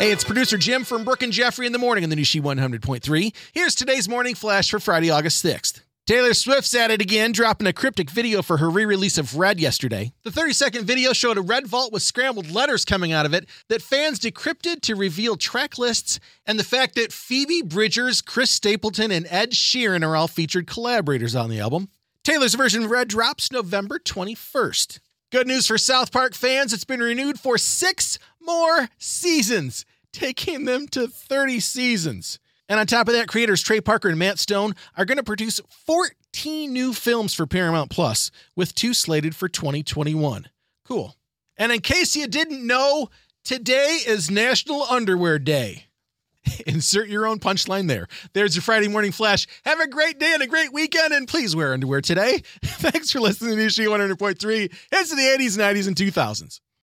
Hey, it's producer Jim from Brooke and Jeffrey in the morning on the new She 100.3. Here's today's morning flash for Friday, August 6th. Taylor Swift's at it again, dropping a cryptic video for her re release of Red yesterday. The 30 second video showed a red vault with scrambled letters coming out of it that fans decrypted to reveal track lists and the fact that Phoebe Bridgers, Chris Stapleton, and Ed Sheeran are all featured collaborators on the album. Taylor's version of Red drops November 21st. Good news for South Park fans, it's been renewed for six more seasons, taking them to 30 seasons. And on top of that, creators Trey Parker and Matt Stone are going to produce 14 new films for Paramount Plus, with two slated for 2021. Cool. And in case you didn't know, today is National Underwear Day. Insert your own punchline there. There's your Friday morning flash. Have a great day and a great weekend, and please wear underwear today. Thanks for listening to She 100.3. It's the 80s, 90s, and 2000s.